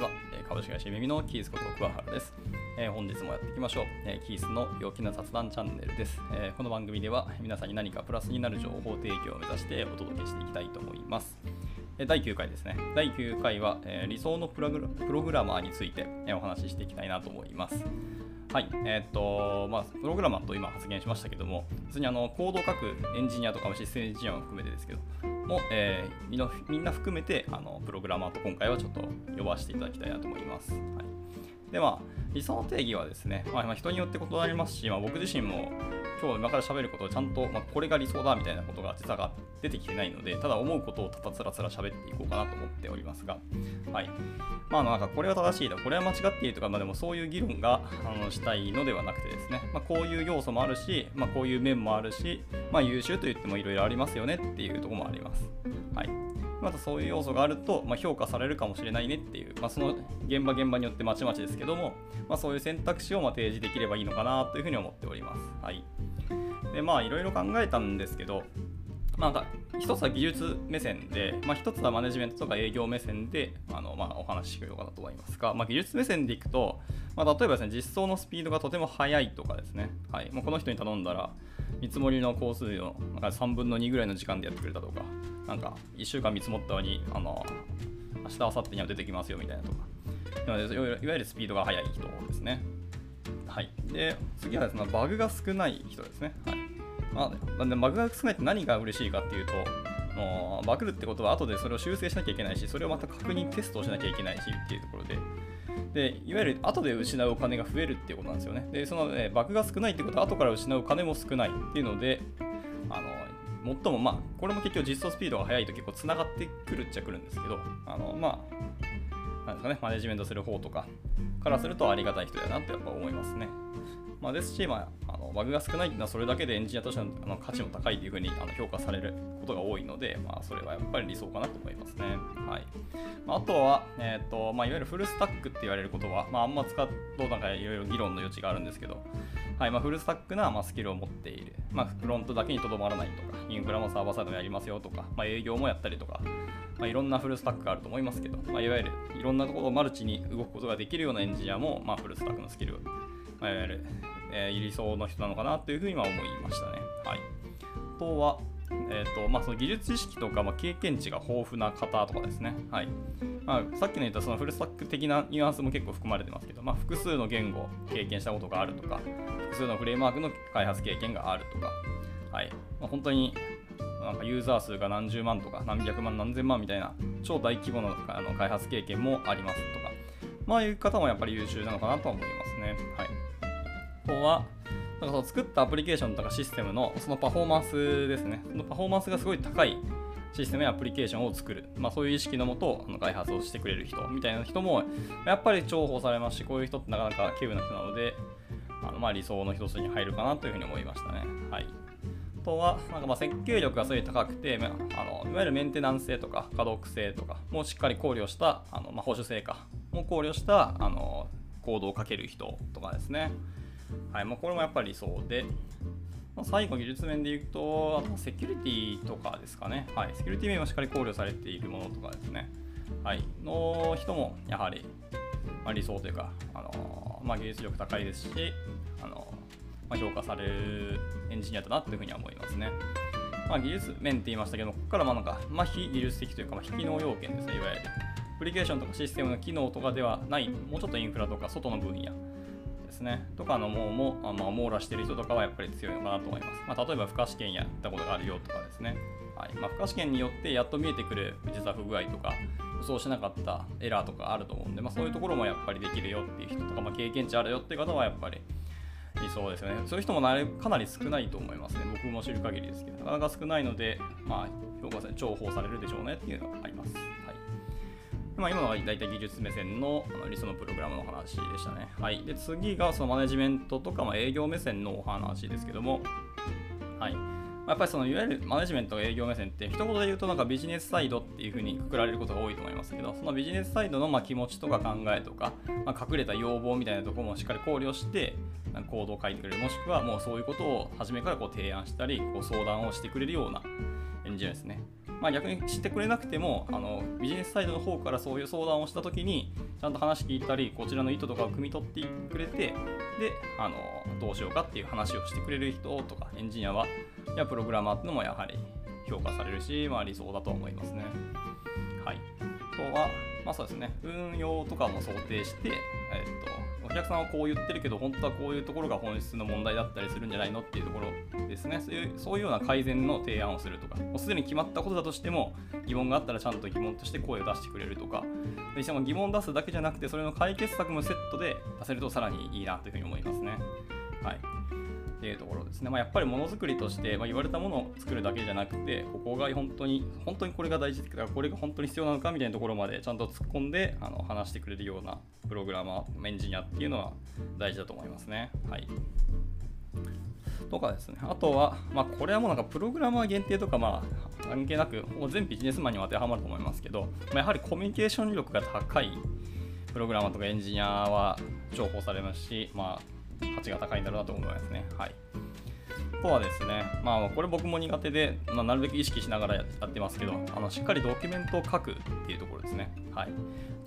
ちは。え株式会社耳のキースこと桑原です、えー本日もやっていきましょう、えーキースの陽気な雑談チャンネルです、えーこの番組では皆さんに何かプラスになる情報提供を目指してお届けしていきたいと思います。えー第9回ですね。第9回は、えー理想のプログラプログラマーについて、えーお話ししていきたいなと思います。はい、えーっと、まあ、プログラマーと今発言しましたけども、別にあのコードを書くエンジニアとかシステムエンジニアも含めてですけど、も、えーみんなみんな含めてあのプログラマーと今回はちょっと呼ばせていただきたいなと思います。はい、で、まあ、理想の定義はですね、まあ人によって異なりますし、まあ、僕自身も今日今から喋ることをちゃんと、まあ、これが理想だみたいなことが実は出てきてないので、ただ思うことをただつらつら喋っていこうかなと思っておりますが、はい。まあ、なんかこれは正しいだ、これは間違っているとか、まあ、でもそういう議論があのしたいのではなくてですね、まあ、こういう要素もあるし、まあ、こういう面もあるし、まあ、優秀と言ってもいろいろありますよねっていうところもあります。はい。またそういう要素があると、まあ、評価されるかもしれないねっていう、まあ、その現場現場によってまちまちですけども、まあ、そういう選択肢をまあ提示できればいいのかなというふうに思っております。はい。で、まあ、いろいろ考えたんですけど、まあ、一つは技術目線で、まあ、一つはマネジメントとか営業目線であの、まあ、お話ししようかなと思いますが、まあ、技術目線でいくと、まあ、例えばですね、実装のスピードがとても速いとかですね、はい、もうこの人に頼んだら、見積もりの工数のなんか3分の2ぐらいの時間でやってくれたとか、なんか1週間見積もったのに、あの明日、明後日には出てきますよみたいなとか、いわゆるスピードが速い人ですね。はい、で次はですね、バグが少ない人ですね。はいまあ、でバグが少ないって何が嬉しいかっていうと、もうバグるってことは後でそれを修正しなきゃいけないし、それをまた確認テストをしなきゃいけないしっていうところで、でいわゆる後で失うお金が増えるっていうことなんですよね。で、その、ね、バグが少ないってことは後から失うお金も少ないっていうので、あの最もまあ、これも結局実装スピードが速いと結構つながってくるっちゃくるんですけど、あのまあ、なんですかね、マネジメントする方とかからするとありがたい人だなってやっぱ思いますね。まあ、ですし、まあ、あのバグが少ないっていうのはそれだけでエンジニアとしてのあの価値も高いというふうにあの評価されることが多いので、まあ、それはやっぱり理想かなと思いますね。はい。まあ、あとは、えーとまあ、いわゆるフルスタックって言われることは、まあ、あんま使うとなんかいろいろ議論の余地があるんですけど、はい。まあ、フルスタックな、まあ、スキルを持っている、まあ、フロントだけにとどまらないとか、インフラもサーバーサイドもやりますよとか、まあ、営業もやったりとか、まあ、いろんなフルスタックがあると思いますけど、まあ、いわゆるいろんなところをマルチに動くことができるようなエンジニアも、まあ、フルスタックのスキル、まあ、いわゆる、えー理想の人なのかなというふうには思いましたね。はい、あとは、えーとまあ、その技術知識とか、まあ、経験値が豊富な方とかですね。はいまあ、さっきの言ったそのフルスタック的なニュアンスも結構含まれてますけど、まあ、複数の言語を経験したことがあるとか、複数のフレームワークの開発経験があるとか、はいまあ、本当になんかユーザー数が何十万とか何百万何千万みたいな超大規模なあの開発経験もありますとか、まあいう方もやっぱり優秀なのかなとは思いますね。はい。は、なんかその作ったアプリケーションとかシステムのそのパフォーマンスですね。そのパフォーマンスがすごい高いシステムやアプリケーションを作る、まあ、そういう意識のもとあの開発をしてくれる人みたいな人もやっぱり重宝されますし、こういう人ってなかなか稀有な人なので、あのまあ理想の一つに入るかなというふうに思いましたね。はい。あとは、なんかまあ設計力がすごい高くて、まあ、あのいわゆるメンテナンス性とか可読性とかもしっかり考慮した、あのまあ、保守性かも考慮したあのコードをかける人とかですね。はい、まあ、これもやっぱり理想で、まあ、最後技術面で言うと、あとセキュリティとかですかね。はい、セキュリティ面もしっかり考慮されているものとかですね。はい、の人もやはり、まあ、理想というか、あのまあ、技術力高いですし、あのまあ、評価されるエンジニアだなというふうには思いますね。まあ、技術面って言いましたけど、ここからまなんか、まあ、非技術的というか、ま、非機能要件ですね、いわゆる。アプリケーションとかシステムの機能とかではない、もうちょっとインフラとか外の分野ですね。とかのもうも、あまあ、網羅してる人とかはやっぱり強いのかなと思います。まあ、例えば、負荷試験やったことがあるよとかですね。はいまあ、負荷試験によってやっと見えてくる実は不具合とか、予想しなかったエラーとかあると思うんで、まあ、そういうところもやっぱりできるよっていう人とか、まあ、経験値あるよっていう方はやっぱり理想ですよね。そういう人もなれかなり少ないと思いますね。僕も知る限りですけど、なかなか少ないので、まあ、評価され、重宝されるでしょうねっていうのがあります。はい。まあ、今のは大体技術目線のあの理想のプログラムの話でしたね。はい。で、次がそのマネジメントとか、ま、営業目線のお話ですけども、はい。やっぱりそのいわゆるマネジメント営業目線って一言で言うとなんかビジネスサイドっていう風にくくられることが多いと思いますけどそのビジネスサイドのま気持ちとか考えとか、まあ、隠れた要望みたいなところもしっかり考慮してなんかコードを書いてくれるもしくはもうそういうことを初めからこう提案したりこう相談をしてくれるようなエンジニアですねまあ、逆にしてくれなくてもあのビジネスサイドの方からそういう相談をした時にちゃんと話聞いたりこちらの意図とかを汲み取ってくれてであのどうしようかっていう話をしてくれる人とかエンジニアはやプログラマーっていうのもやはり評価されるし、まあ、理想だと思いますね。はい、あとは、まあ、そうですね運用とかも想定して、えっとお客さんはこう言ってるけど本当はこういうところが本質の問題だったりするんじゃないのっていうところですね。そういうそういうような改善の提案をするとかもうすでに決まったことだとしても疑問があったらちゃんと疑問として声を出してくれるとかでしかも疑問を出すだけじゃなくてそれの解決策もセットで出せるとさらにいいなというふうに思いますね。はい。っていうところですね。まあ、やっぱりものづくりとして、まあ、言われたものを作るだけじゃなくて、ここが本当に、本当にこれが大事か、これが本当に必要なのかみたいなところまでちゃんと突っ込んであの話してくれるようなプログラマー、エンジニアっていうのは大事だと思いますね。はい。とかですね。あとは、まあ、これはもうなんかプログラマー限定とか、まあ、関係なく、もう全ビジネスマンにも当てはまると思いますけど、まあ、やはりコミュニケーション力が高いプログラマーとかエンジニアは重宝されますし、まあ、価値が高いんだろうなと思いますね。はい。とはですね、まあ、これ僕も苦手で、まあ、なるべく意識しながらやってますけど、あのしっかりドキュメントを書くっていうところですね。はい。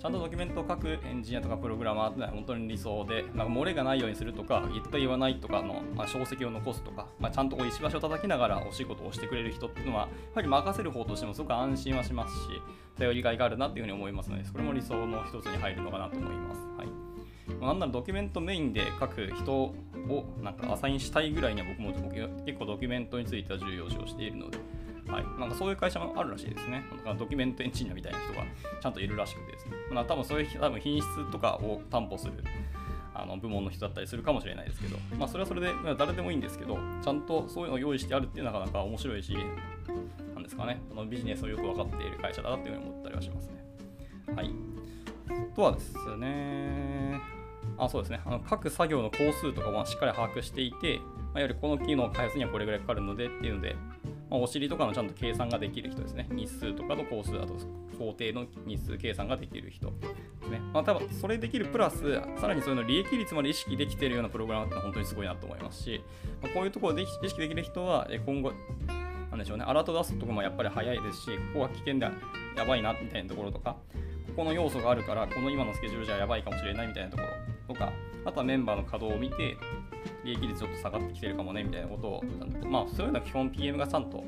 ちゃんとドキュメントを書くエンジニアとかプログラマーってのは本当に理想で、なんか漏れがないようにするとか、言った言わないとかの、まあ、証跡を残すとか、まあ、ちゃんとこう石橋を叩きながらお仕事をしてくれる人っていうのは、やはり任せる方としてもすごく安心はしますし、頼りがいがあるなっていうふうに思いますので、それも理想の一つに入るのかなと思います。はい。なんならドキュメントメインで書く人をなんかアサインしたいぐらいには僕も結構ドキュメントについては重要視をしているので、はい、なんかそういう会社もあるらしいですね。なんかドキュメントエンジニアみたいな人がちゃんといるらしくてですね。まあ、多分そういう多分品質とかを担保するあの部門の人だったりするかもしれないですけど、まあ、それはそれで、誰でもいいんですけど、ちゃんとそういうのを用意してあるっていうのはなかなか面白いし、なんですかね、あのビジネスをよく分かっている会社だなっていうふうに思ったりはしますね。はい。とはですね、あそうですねあの各作業の工数とかはしっかり把握していて、まあ、よりこの機能開発にはこれぐらいかかるのでっていうので、まあ、お尻とかのちゃんと計算ができる人ですね。日数とかの工数、あと工程の日数計算ができる人ですね。まあ、多分それできるプラス、さらにそれの利益率まで意識できているようなプログラムって本当にすごいなと思いますし、まあ、こういうところで意識できる人は今後、なんでしょうね、アラート出すとこもやっぱり早いですし、ここは危険でやばいなみたいなところとか、ここの要素があるから、この今のスケジュールじゃやばいかもしれないみたいなところとか、あとはメンバーの稼働を見て、利益率ちょっと下がってきてるかもねみたいなことを、まあ、そういうのは基本 PM がちゃんと、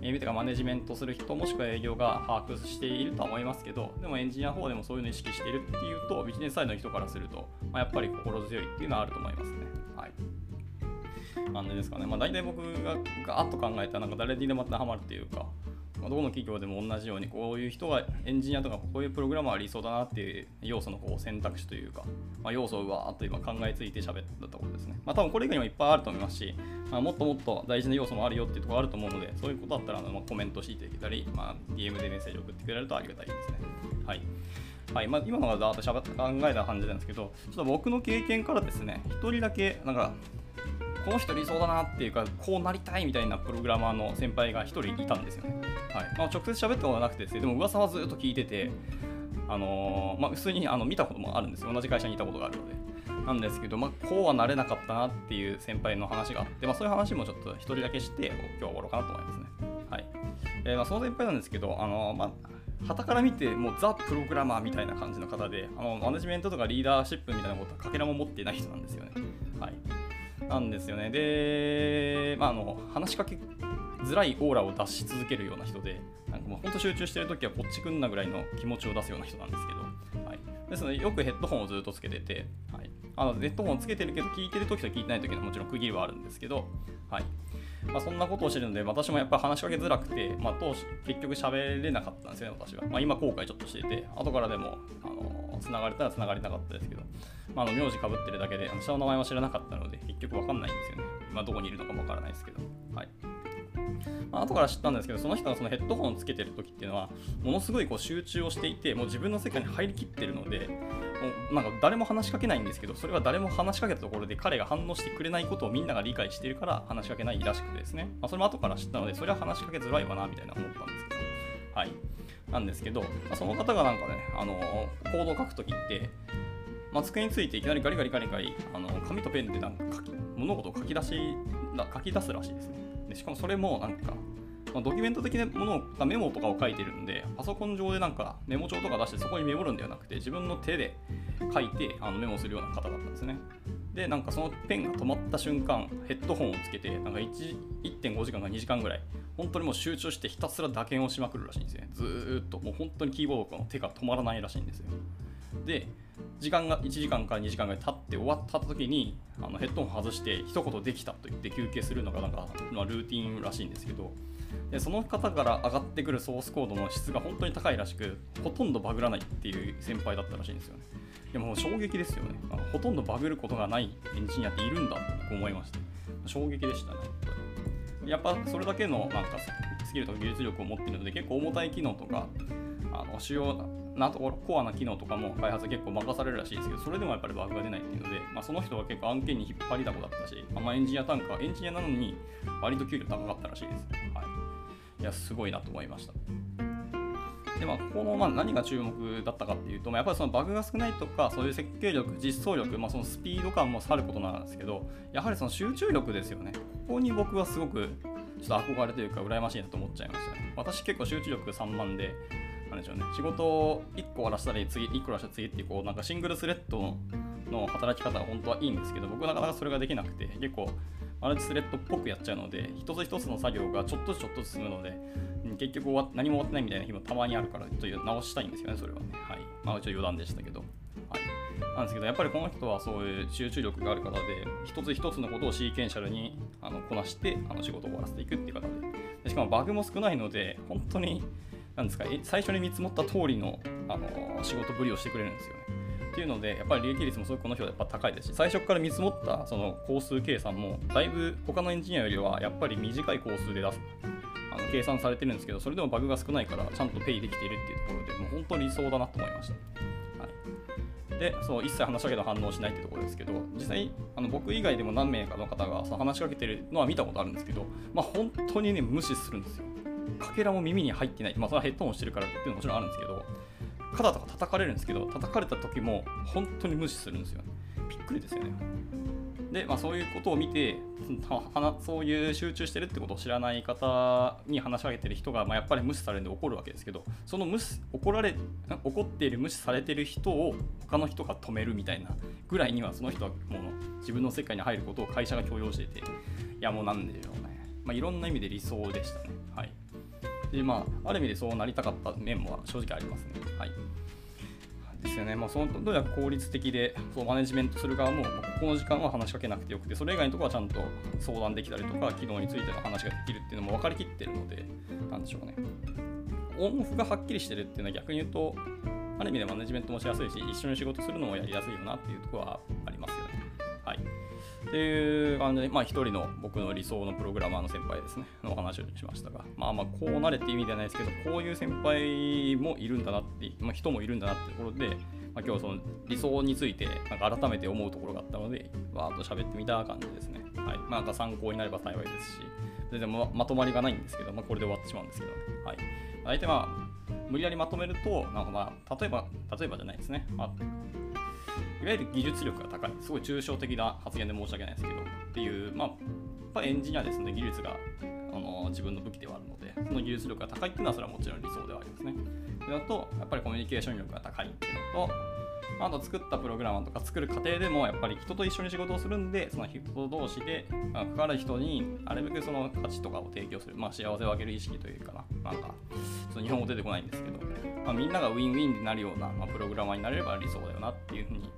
PM とかマネジメントする人、もしくは営業が把握しているとは思いますけど、でもエンジニアの方でもそういうのを意識しているっていうと、ビジネスサイドの人からすると、まあ、やっぱり心強いっていうのはあると思いますね。はい。なんでですかね。まあ、大体僕がガーッと考えたらなんか誰にでも当てはまるっていうか、まどこの企業でも同じようにこういう人がエンジニアとかこういうプログラマーありそうだなっていう要素のこう選択肢というか、まあ、要素をわーっと今考えついて喋ったところですね。まあ多分これ以外にもいっぱいあると思いますし、まあ、もっともっと大事な要素もあるよっていうところあると思うので、そういうことだったらあの、ま、コメントしていただけたり、まあ、DM でメッセージ送ってくれるとありがたいですね。はい。はいまあ、今のがざーっとしゃべって考えた感じなんですけど、ちょっと僕の経験からですね、1人だけなんかこの人理想だなっていうかこうなりたいみたいなプログラマーの先輩が1人いたんですよね、はい。まあ、直接喋ったことはなくてですねでも噂はずっと聞いててあのー、まあ、普通にあの見たこともあるんですよ。同じ会社にいたことがあるので。なんですけど、まあ、こうはなれなかったなっていう先輩の話があって、まあ、そういう話もちょっと1人だけして今日は終わろうかなと思いますね。はい。えー、まあ、その先輩なんですけどあの、まあはたから見てもうザ・プログラマーみたいな感じの方であのマネジメントとかリーダーシップみたいなことはかけらも持っていない人なんですよね。はい、なんですよね。で、まあ、あの話しかけづらいオーラを出し続けるような人で、なんかもう本当集中してるときはこっち来んなぐらいの気持ちを出すような人なんですけど、はい、ですのでよくヘッドホンをずっとつけてて、はい、あのヘッドホンつけてるけど聞いてるときと聞いてないときのもちろん区切りはあるんですけど、はいまあ、そんなことをしてるので、私もやっぱり話しかけづらくて、まあ、当時結局喋れなかったんですよね、私は。まあ、今後悔ちょっとしてて、後からでも、あの、つながれたらつながりなかったですけど、まあ、あの名字かぶってるだけで、あの下の名前は知らなかったので、結局わかんないんですよね。今どこにいるのかもわからないですけど。はい。まあ、後から知ったんですけど、その人がそのヘッドホンをつけてる時っていうのは、ものすごいこう集中をしていて、もう自分の世界に入りきってるので、もうなんか誰も話しかけないんですけど、それは誰も話しかけたところで彼が反応してくれないことをみんなが理解してるから話しかけないらしくてですね、まあ、それも後から知ったので、それは話しかけづらいわな、みたいな思ったんですけど、はい。なんですけど、まあ、その方がなんかね、あのコードを書くときって、まあ、机についていきなりガリガリガリガリあの紙とペンでなんか書き物事を書き出し書き出すらしいですね。でしかもそれもなんかまあ、ドキュメント的なものをメモとかを書いてるんで、パソコン上でなんかメモ帳とか出してそこにメモるんではなくて、自分の手で書いてあのメモするような方だったんですね。で、なんかそのペンが止まった瞬間、ヘッドホンをつけて、なんか1.5時間か2時間ぐらい、本当にもう集中してひたすら打鍵をしまくるらしいんですね。ずっと、もう本当にキーボードの手が止まらないらしいんですよ。で、時間が1時間から2時間ぐらい経って終わった時にあのヘッドホン外して一言できたと言って休憩するのがなんか、まあ、ルーティンらしいんですけどでその方から上がってくるソースコードの質が本当に高いらしくほとんどバグらないっていう先輩だったらしいんですよね。でも衝撃ですよね。あほとんどバグることがないエンジニアっているんだと思いまして衝撃でしたねやっぱそれだけのなんかスキルとか技術力を持っているので結構重たい機能とかあの主要なとコアな機能とかも開発結構任されるらしいですけどそれでもやっぱりバグが出ないっていうので、まあ、その人は結構案件に引っ張りだこだったし、まあ、エンジニア単価エンジニアなのに割と給料高かったらしいです、はい、いやすごいなと思いましたでまあ、このまあ何が注目だったかっていうと、まあ、やっぱりそのバグが少ないとか、そういう設計力、実装力、まあ、そのスピード感もさることなんですけど、やはりその集中力ですよね。ここに僕はすごくちょっと憧れというか、羨ましいなと思っちゃいましたね。私結構集中力散漫で、なんでしょうね、仕事を1個終わらせたり、次、1個終わらせたら次って、こう、なんかシングルスレッドの働き方は本当はいいんですけど、僕はなかなかそれができなくて、結構、マルチスレッドっぽくやっちゃうので、一つ一つの作業がちょっとずつちょっとずつ進むので、結局何も終わってないみたいな日もたまにあるから、ちょっと直したいんですよね、それはね。はい。まあ、一応余談でしたけど。はい。なんですけど、やっぱりこの人はそういう集中力がある方で、一つ一つのことをシーケンシャルにあのこなして、あの仕事を終わらせていくっていう方でで、しかもバグも少ないので、本当になんですか最初に見積もった通りの、あの仕事ぶりをしてくれるんですよね。っていうので、やっぱり利益率もすごくこの人はやっぱ高いですし、最初から見積もったその工数計算も、だいぶ他のエンジニアよりはやっぱり短い工数で出すあの計算されてるんですけど、それでもバグが少ないから、ちゃんとペイできているっていうところで、もう本当に理想だなと思いました。はい、で、そう一切話しかけた反応しないってところですけど、実際、あの僕以外でも何名かの方がその話しかけてるのは見たことあるんですけど、まあ、本当にね、無視するんですよ。かけらも耳に入ってない。まあ、それはヘッドホンしてるからっていうのももちろんあるんですけど、肩とか叩かれるんですけど、叩かれた時も本当に無視するんですよ、びっくりですよね。で、まあ、そういうことを見て、そういう集中してるってことを知らない方に話しかけてる人が、まあ、やっぱり無視されるんで怒るわけですけど、その無視怒られ怒っている無視されてる人を他の人が止めるみたいなぐらいには、その人はもう自分の世界に入ることを会社が強要していて、いやもうなんでしょうね。まあ、いろんな意味で理想でしたね。はい。で、まあ、ある意味でそうなりたかった面も正直ありますね。はい。ですよね。まあ、そのどうやら効率的で、そうマネジメントする側も、ここの時間は話しかけなくてよくて、それ以外のところはちゃんと相談できたりとか、機能についての話ができるっていうのも分かりきってるので、なんでしょうね。オンオフがはっきりしてるっていうのは逆に言うと、ある意味でマネジメントもしやすいし、一緒に仕事するのもやりやすいよなっていうところはあります。っていう感じで、まあ、一人の僕の理想のプログラマーの先輩ですね、のお話をしましたが、まあまあ、こうなれって意味ではないですけど、こういう先輩もいるんだなって、まあ、人もいるんだなってところで、まあ、今日その理想についてなんか改めて思うところがあったので、わーっと喋ってみた感じですね。はい。まあ、なんか参考になれば幸いですし、全然ままとまりがないんですけど、まあ、これで終わってしまうんですけど、ね、はい。大体まあ、無理やりまとめると、なんかまあ、例えば、例えばじゃないですね。まあいわゆる技術力が高い、すごい抽象的な発言で申し訳ないですけど、っていう、まあ、やっぱりエンジニアですね、技術があの自分の武器ではあるので、その技術力が高いっていうのは、それはもちろん理想ではありますね。それと、やっぱりコミュニケーション力が高いっていうのと、あと作ったプログラマーとか作る過程でもやっぱり人と一緒に仕事をするんで、その人同士で、まあ、関わる人にあるべくその価値とかを提供する、まあ、幸せを上げる意識というかな、なんか、その日本語出てこないんですけど、まあ、みんながウィンウィンになるような、まあ、プログラマーになれれば理想だよなっていうふうに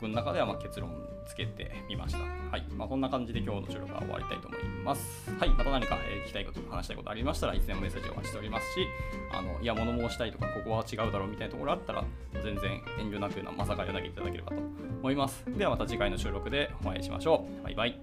僕の中ではま結論つけてみました。はい。まあ、こんな感じで今日の収録は終わりたいと思います。はい。また何か、え聞きたいこと、話したいことありましたらいつでもメッセージをお待ちしておりますし、あの、いや、物申したいとか、ここは違うだろうみたいなところあったら、全然遠慮なくなまさかよ投げていただければと思います。ではまた次回の収録でお会いしましょう。バイバイ。